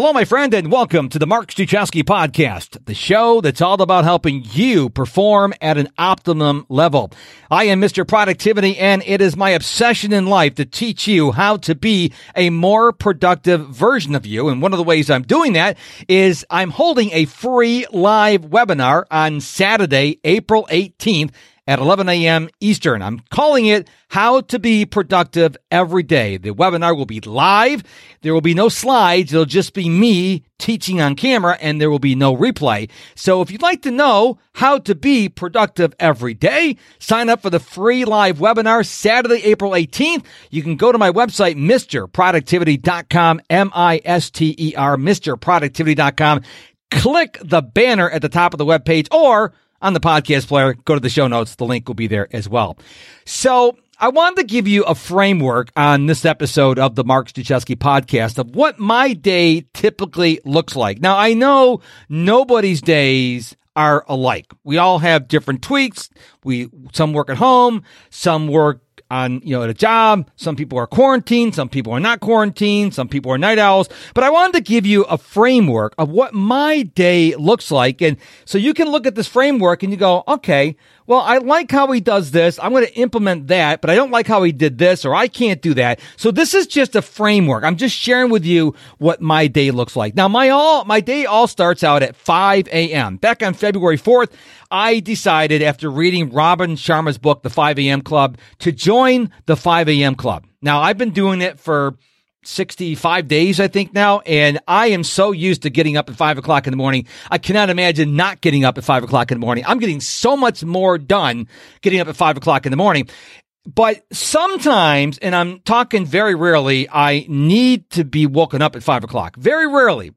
Hello, my friend, and welcome to the Mark Struczewski podcast, the show that's all about helping you perform at an optimum level. I am Mr. Productivity, and it is my obsession in life to teach you how to be a more productive version of you. And one of the ways I'm doing that is I'm holding a free live webinar on Saturday, April 18th at 11 a.m. Eastern. I'm calling it How to Be Productive Every Day. The webinar will be live. There will be no slides. It'll just be me teaching on camera and there will be no replay. So if you'd like to know how to be productive every day, sign up for the free live webinar Saturday, April 18th. You can go to my website, MisterProductivity.com, M-I-S-T-E-R, MisterProductivity.com. Click the banner at the top of the webpage or on the podcast player. Go to the show notes. The link will be there as well. So I wanted to give you a framework on this episode of the Mark Struczewski podcast of what my day typically looks like. Now, I know nobody's days are alike. We all have different tweaks. We, some work at home, some work on, you know, at a job. Some people are quarantined. Some people are not quarantined. Some people are night owls. But I wanted to give you a framework of what my day looks like. And so you can look at this framework and you go, okay, well, I like how he does this. I'm going to implement that, but I don't like how he did this or I can't do that. So this is just a framework. I'm just sharing with you what my day looks like. Now, my all, my day all starts out at 5 a.m. Back on February 4th, I decided after reading Robin Sharma's book, The 5 a.m. Club, to join the 5 a.m. Club. Now, I've been doing it for 65 days, I think now. And I am so used to getting up at five o'clock in the morning. I cannot imagine not getting up at five o'clock in the morning. I'm getting so much more done getting up at five o'clock in the morning. But sometimes, and I'm talking very rarely, I need to be woken up at five o'clock. Very rarely,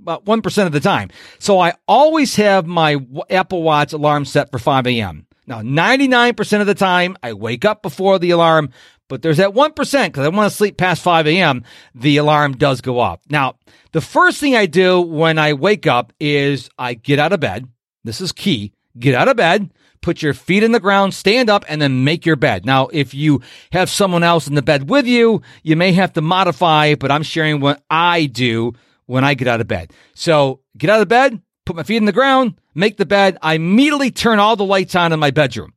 about 1% of the time. So I always have my Apple Watch alarm set for 5 a.m. Now, 99% of the time, I wake up before the alarm, but there's that 1% because I want to sleep past 5 a.m. The alarm does go off. Now, the first thing I do when I wake up is I get out of bed. This is key. Get out of bed, put your feet in the ground, stand up, and then make your bed. Now, if you have someone else in the bed with you, you may have to modify, but I'm sharing what I do when I get out of bed. So get out of bed, put my feet in the ground, make the bed. I immediately turn all the lights on in my bedroom.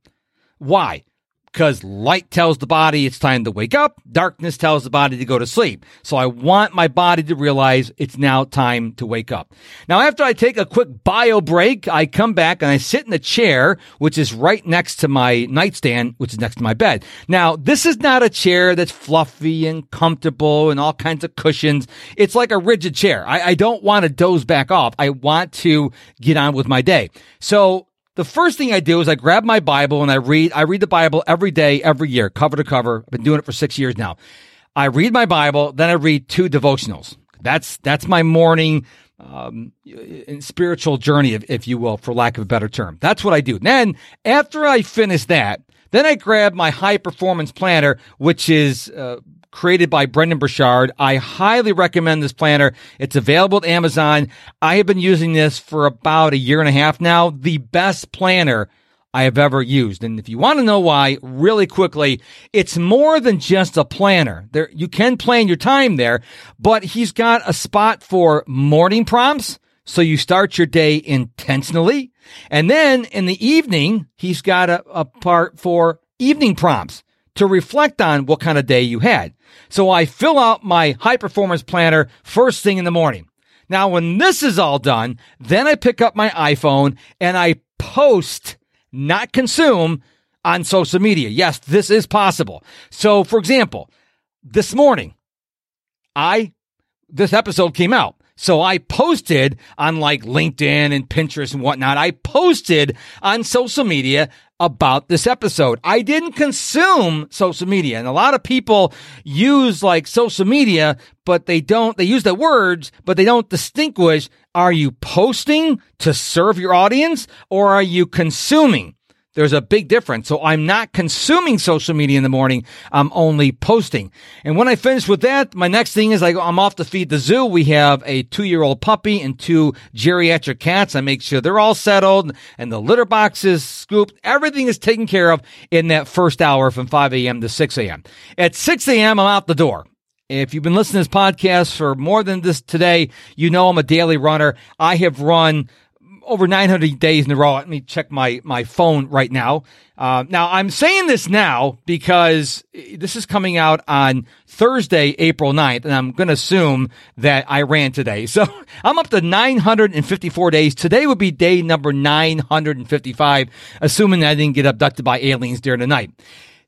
Why? Because light tells the body it's time to wake up. Darkness tells the body to go to sleep. So I want my body to realize it's now time to wake up. Now, after I take a quick bio break, I come back and I sit in the chair, which is right next to my nightstand, which is next to my bed. Now, this is not a chair that's fluffy and comfortable and all kinds of cushions. It's like a rigid chair. I, I don't want to doze back off. I want to get on with my day. So the first thing I do is I grab my Bible and I read. I read the Bible every day, every year, cover to cover. I've been doing it for six years now. I read my Bible, then I read two devotionals. That's that's my morning um, spiritual journey, if, if you will, for lack of a better term. That's what I do. Then after I finish that, then I grab my high performance planner, which is uh, created by Brendan Burchard. I highly recommend this planner. It's available at Amazon. I have been using this for about a year and a half now. The best planner I have ever used. And if you want to know why, really quickly, it's more than just a planner. There, you can plan your time there, but he's got a spot for morning prompts. So you start your day intentionally. And then in the evening, he's got a, a part for evening prompts to reflect on what kind of day you had. So I fill out my high performance planner first thing in the morning. Now, when this is all done, then I pick up my iPhone and I post, not consume on social media. Yes, this is possible. So, for example, this morning, I, this episode came out. So I posted on like LinkedIn and Pinterest and whatnot. I posted on social media about this episode. I didn't consume social media. And a lot of people use like social media, but they don't, they use the words, but they don't distinguish. Are you posting to serve your audience or are you consuming? There's a big difference. So I'm not consuming social media in the morning. I'm only posting. And when I finish with that, my next thing is I go, I'm off to feed the zoo. We have a two year old puppy and two geriatric cats. I make sure they're all settled and the litter box is scooped. Everything is taken care of in that first hour from 5 a.m. to 6 a.m. At 6 a.m., I'm out the door. If you've been listening to this podcast for more than this today, you know I'm a daily runner. I have run over 900 days in a row. Let me check my, my phone right now. Uh, now I'm saying this now because this is coming out on Thursday, April 9th, and I'm going to assume that I ran today. So I'm up to 954 days. Today would be day number 955, assuming that I didn't get abducted by aliens during the night.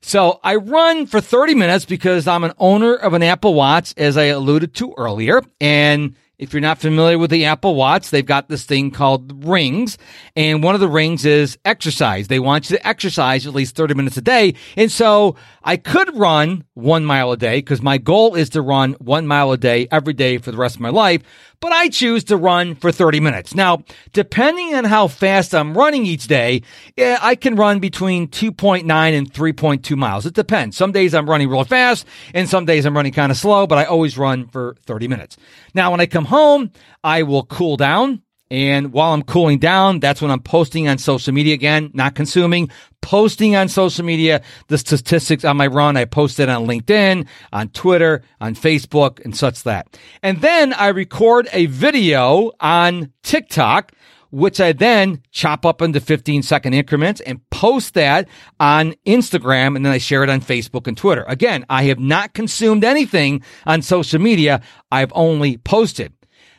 So I run for 30 minutes because I'm an owner of an Apple Watch, as I alluded to earlier, and if you're not familiar with the Apple Watch, they've got this thing called rings. And one of the rings is exercise. They want you to exercise at least 30 minutes a day. And so I could run one mile a day because my goal is to run one mile a day every day for the rest of my life but I choose to run for 30 minutes. Now, depending on how fast I'm running each day, I can run between 2.9 and 3.2 miles. It depends. Some days I'm running real fast and some days I'm running kind of slow, but I always run for 30 minutes. Now, when I come home, I will cool down. And while I'm cooling down, that's when I'm posting on social media again, not consuming, posting on social media the statistics on my run. I post it on LinkedIn, on Twitter, on Facebook, and such that. And then I record a video on TikTok, which I then chop up into 15 second increments and post that on Instagram. And then I share it on Facebook and Twitter. Again, I have not consumed anything on social media. I've only posted.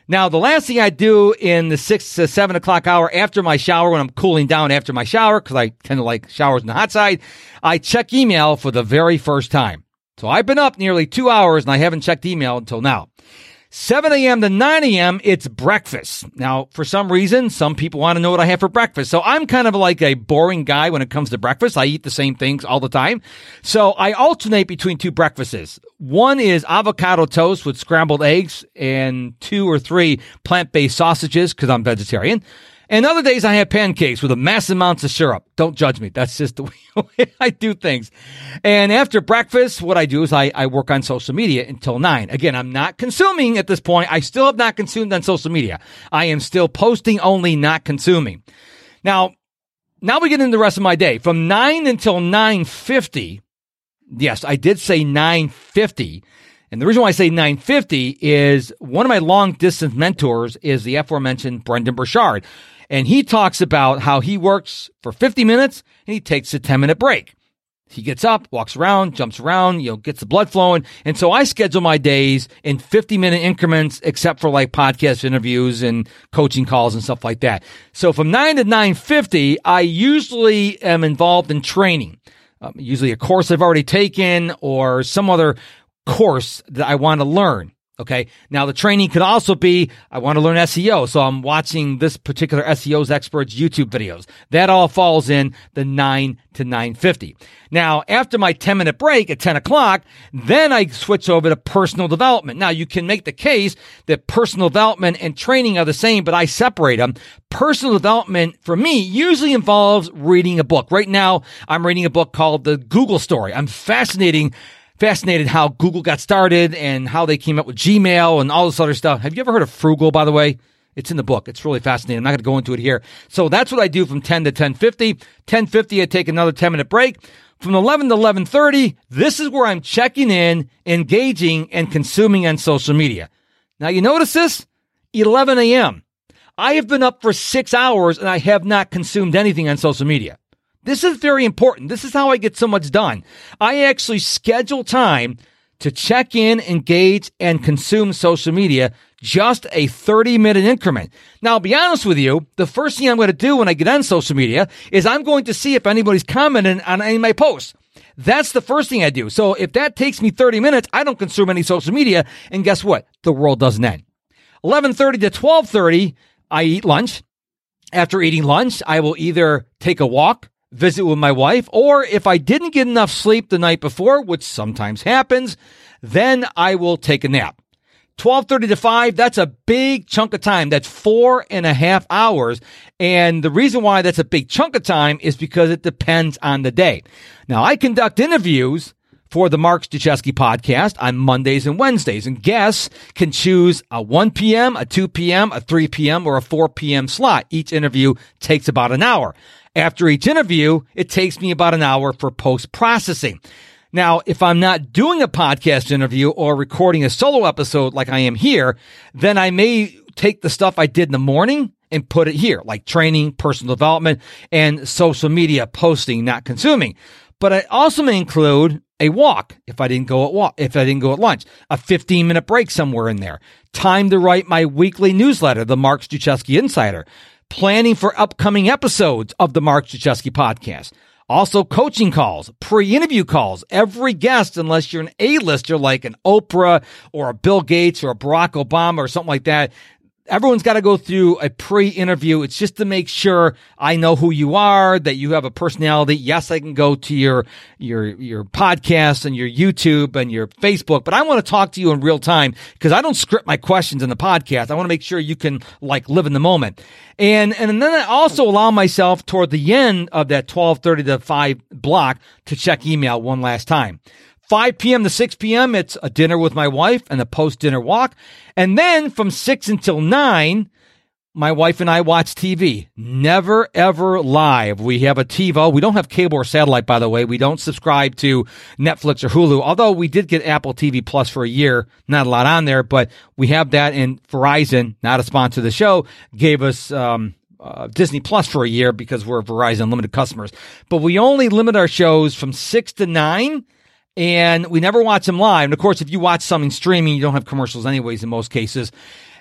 Now, the last thing I do in the six to seven o'clock hour after my shower, when I'm cooling down after my shower, because I tend to like showers on the hot side, I check email for the very first time. So I've been up nearly two hours and I haven't checked email until now. 7 a.m. to 9 a.m., it's breakfast. Now, for some reason, some people want to know what I have for breakfast. So I'm kind of like a boring guy when it comes to breakfast. I eat the same things all the time. So I alternate between two breakfasts. One is avocado toast with scrambled eggs and two or three plant-based sausages because I'm vegetarian. And other days I have pancakes with a massive amounts of syrup. Don't judge me. That's just the way I do things. And after breakfast, what I do is I, I work on social media until nine. Again, I'm not consuming at this point. I still have not consumed on social media. I am still posting only, not consuming. Now, now we get into the rest of my day. From nine until 950. Yes, I did say 950. And the reason why I say 950 is one of my long distance mentors is the aforementioned Brendan Burchard. And he talks about how he works for 50 minutes and he takes a 10 minute break. He gets up, walks around, jumps around, you know, gets the blood flowing. And so I schedule my days in 50 minute increments, except for like podcast interviews and coaching calls and stuff like that. So from 9 to 950, I usually am involved in training. Um, usually a course I've already taken or some other course that I want to learn. Okay. Now the training could also be, I want to learn SEO. So I'm watching this particular SEO's experts YouTube videos. That all falls in the nine to 950. Now, after my 10 minute break at 10 o'clock, then I switch over to personal development. Now you can make the case that personal development and training are the same, but I separate them. Personal development for me usually involves reading a book. Right now, I'm reading a book called The Google Story. I'm fascinating fascinated how Google got started and how they came up with Gmail and all this other stuff. Have you ever heard of Froogle, by the way? It's in the book. It's really fascinating. I'm not going to go into it here. So that's what I do from 10 to 1050. 1050, I take another 10 minute break. From 11 to 1130, this is where I'm checking in, engaging, and consuming on social media. Now you notice this? 11 a.m. I have been up for six hours and I have not consumed anything on social media. This is very important. This is how I get so much done. I actually schedule time to check in, engage, and consume social media just a 30 minute increment. Now, I'll be honest with you, the first thing I'm going to do when I get on social media is I'm going to see if anybody's commenting on any of my posts. That's the first thing I do. So if that takes me 30 minutes, I don't consume any social media. And guess what? The world doesn't end. 1130 to 1230, I eat lunch. After eating lunch, I will either take a walk, visit with my wife, or if I didn't get enough sleep the night before, which sometimes happens, then I will take a nap. 1230 to 5, that's a big chunk of time. That's four and a half hours. And the reason why that's a big chunk of time is because it depends on the day. Now, I conduct interviews for the Mark Struczewski podcast on Mondays and Wednesdays, and guests can choose a 1 p.m., a 2 p.m., a 3 p.m., or a 4 p.m. slot. Each interview takes about an hour. After each interview, it takes me about an hour for post processing. Now, if I'm not doing a podcast interview or recording a solo episode like I am here, then I may take the stuff I did in the morning and put it here, like training, personal development, and social media posting, not consuming. But I also may include a walk if I didn't go at walk, if I didn't go at lunch, a 15 minute break somewhere in there, time to write my weekly newsletter, the Mark Struczewski Insider, planning for upcoming episodes of the Mark Struczewski podcast. Also coaching calls, pre-interview calls, every guest, unless you're an A-lister like an Oprah or a Bill Gates or a Barack Obama or something like that, everyone's got to go through a pre-interview. It's just to make sure I know who you are, that you have a personality. Yes, I can go to your, your, your podcast and your YouTube and your Facebook, but I want to talk to you in real time because I don't script my questions in the podcast. I want to make sure you can like live in the moment. And, and then I also allow myself toward the end of that 1230 to 5 block to check email one last time. 5 p.m. to 6 p.m., it's a dinner with my wife and a post dinner walk. And then from 6 until 9, my wife and I watch TV. Never ever live. We have a TiVo. We don't have cable or satellite, by the way. We don't subscribe to Netflix or Hulu, although we did get Apple TV Plus for a year. Not a lot on there, but we have that. And Verizon, not a sponsor of the show, gave us, um, uh, Disney Plus for a year because we're Verizon limited customers. But we only limit our shows from six to nine and we never watch them live. And of course, if you watch something streaming, you don't have commercials anyways in most cases.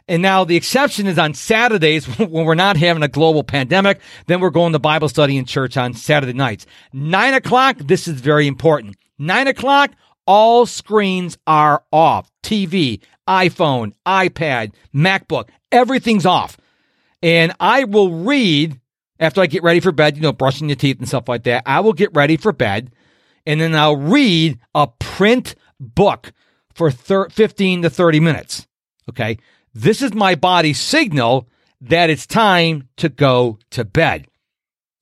And now the exception is on Saturdays when we're not having a global pandemic. Then we're going to Bible study in church on Saturday nights. Nine o'clock. This is very important. Nine o'clock. All screens are off. TV, iPhone, iPad, MacBook, everything's off. And I will read after I get ready for bed, you know, brushing your teeth and stuff like that. I will get ready for bed and then I'll read a print book for thir- 15 to 30 minutes. Okay. This is my body's signal that it's time to go to bed.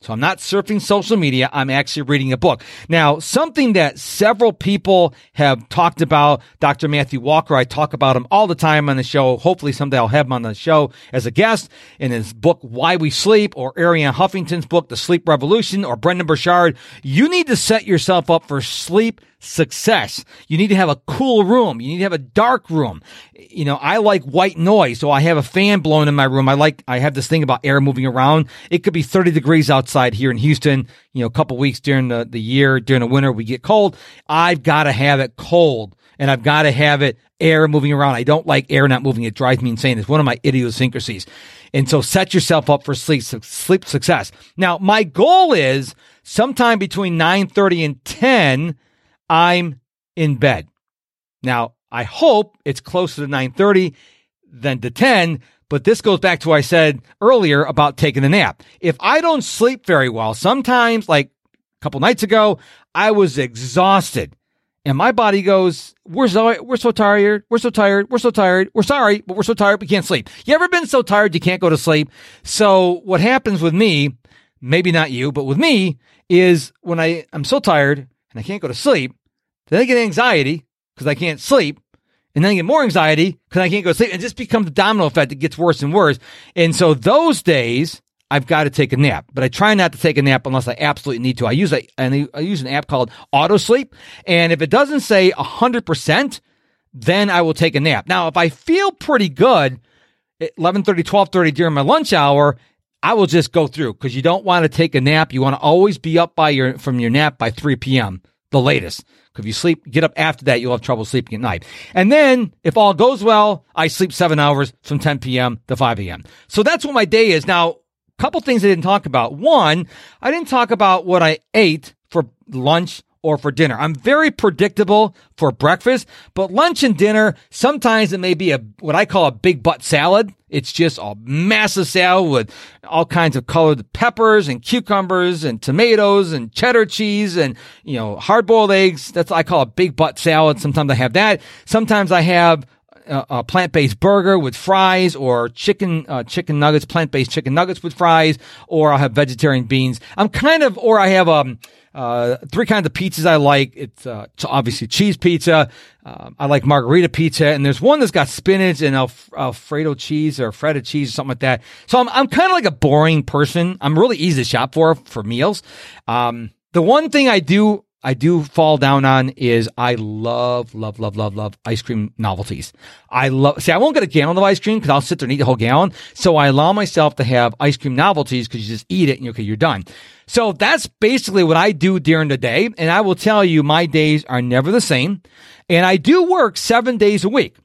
So I'm not surfing social media. I'm actually reading a book. Now, something that several people have talked about, Dr. Matthew Walker, I talk about him all the time on the show. Hopefully someday I'll have him on the show as a guest in his book, Why We Sleep, or Arianna Huffington's book, The Sleep Revolution, or Brendan Burchard. You need to set yourself up for sleep success. You need to have a cool room. You need to have a dark room. You know, I like white noise, so I have a fan blowing in my room. I like, I have this thing about air moving around. It could be 30 degrees outside here in Houston, you know, a couple weeks during the, the year, during the winter, we get cold. I've got to have it cold and I've got to have it air moving around. I don't like air not moving. It drives me insane. It's one of my idiosyncrasies. And so set yourself up for sleep, sleep success. Now, my goal is sometime between 930 and 10 I'm in bed. Now, I hope it's closer to 9:30 than to 10, but this goes back to what I said earlier about taking a nap. If I don't sleep very well, sometimes like a couple nights ago, I was exhausted. And my body goes, we're so, we're so tired. We're so tired. We're so tired. We're sorry, but we're so tired. We can't sleep. You ever been so tired you can't go to sleep? So what happens with me, maybe not you, but with me is when I, I'm so tired and I can't go to sleep, then I get anxiety because I can't sleep. And then I get more anxiety because I can't go sleep. And it just becomes a domino effect. that gets worse and worse. And so those days, I've got to take a nap, but I try not to take a nap unless I absolutely need to. I use a, I use an app called Auto Sleep. And if it doesn't say 100%, then I will take a nap. Now, if I feel pretty good at 11:30, 12:30 during my lunch hour, I will just go through because you don't want to take a nap. You want to always be up by your from your nap by 3 p.m. the latest. If you sleep, get up after that, you'll have trouble sleeping at night. And then, if all goes well, I sleep seven hours from 10 p.m. to 5 a.m. So that's what my day is. Now, a couple things I didn't talk about. One, I didn't talk about what I ate for lunch or for dinner. I'm very predictable for breakfast, but lunch and dinner, sometimes it may be a, what I call a big butt salad. It's just a massive salad with all kinds of colored peppers and cucumbers and tomatoes and cheddar cheese and, you know, hard boiled eggs. That's what I call a big butt salad. Sometimes I have that. Sometimes I have a, a plant-based burger with fries or chicken uh, chicken nuggets, plant-based chicken nuggets with fries, or I'll have vegetarian beans. I'm kind of, or I have um uh, three kinds of pizzas I like. It's uh, obviously cheese pizza. Uh, I like margherita pizza, and there's one that's got spinach and Alf- Alfredo cheese or feta cheese or something like that. So I'm I'm kind of like a boring person. I'm really easy to shop for for meals. Um, the one thing I do I do fall down on is I love, love, love, love, love ice cream novelties. I love, see, I won't get a gallon of ice cream because I'll sit there and eat the whole gallon. So I allow myself to have ice cream novelties because you just eat it and okay, you're done. So that's basically what I do during the day. And I will tell you, my days are never the same. And I do work seven days a week.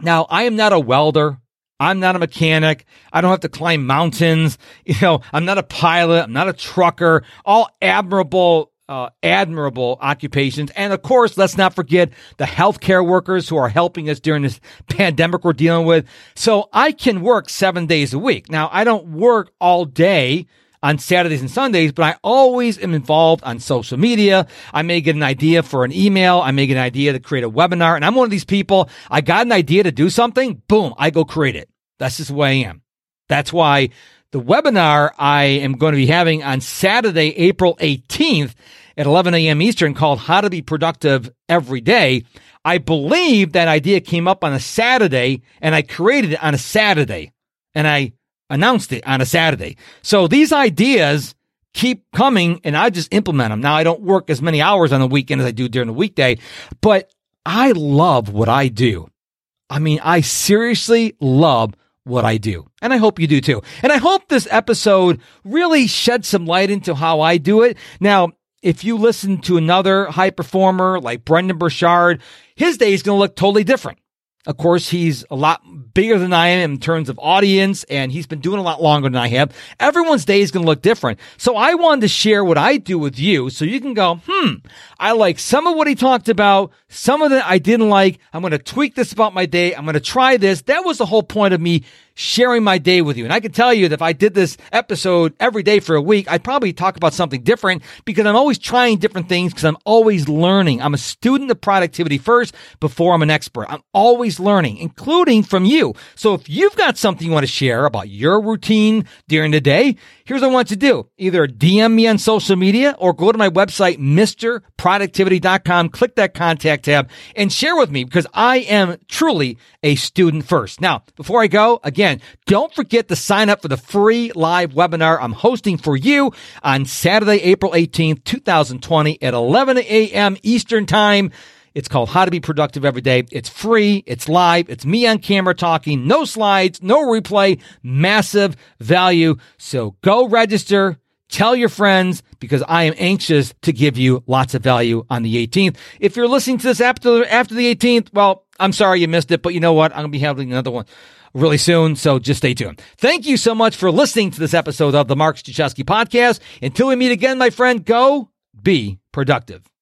Now, I am not a welder. I'm not a mechanic. I don't have to climb mountains. You know, I'm not a pilot. I'm not a trucker. All admirable uh, admirable occupations. And of course, let's not forget the healthcare workers who are helping us during this pandemic we're dealing with. So I can work seven days a week. Now, I don't work all day on Saturdays and Sundays, but I always am involved on social media. I may get an idea for an email. I may get an idea to create a webinar. And I'm one of these people. I got an idea to do something. Boom. I go create it. That's just the way I am. That's why the webinar I am going to be having on Saturday, April 18th at 11 a.m. Eastern called How to Be Productive Every Day. I believe that idea came up on a Saturday and I created it on a Saturday and I announced it on a Saturday. So these ideas keep coming and I just implement them. Now I don't work as many hours on the weekend as I do during the weekday, but I love what I do. I mean, I seriously love what I do. And I hope you do too. And I hope this episode really sheds some light into how I do it. Now, if you listen to another high performer like Brendan Burchard, his day is going to look totally different. Of course, he's a lot bigger than I am in terms of audience, and he's been doing a lot longer than I have. Everyone's day is going to look different. So I wanted to share what I do with you so you can go, hmm, I like some of what he talked about, some of it I didn't like. I'm going to tweak this about my day. I'm going to try this. That was the whole point of me sharing my day with you. And I can tell you that if I did this episode every day for a week, I'd probably talk about something different because I'm always trying different things because I'm always learning. I'm a student of productivity first before I'm an expert. I'm always learning, including from you. So if you've got something you want to share about your routine during the day, here's what I want you to do. Either DM me on social media or go to my website, MisterProductivity.com, click that contact tab and share with me because I am truly a student first. Now, before I go, again, don't forget to sign up for the free live webinar I'm hosting for you on Saturday, April 18th, 2020 at 11 a.m. Eastern Time. It's called How to Be Productive Every Day. It's free. It's live. It's me on camera talking. No slides, no replay. Massive value. So go register. Tell your friends because I am anxious to give you lots of value on the 18th. If you're listening to this after, after the 18th, well, I'm sorry you missed it, but you know what? I'm going to be having another one really soon. So just stay tuned. Thank you so much for listening to this episode of the Mark Struczewski podcast. Until we meet again, my friend, go be productive.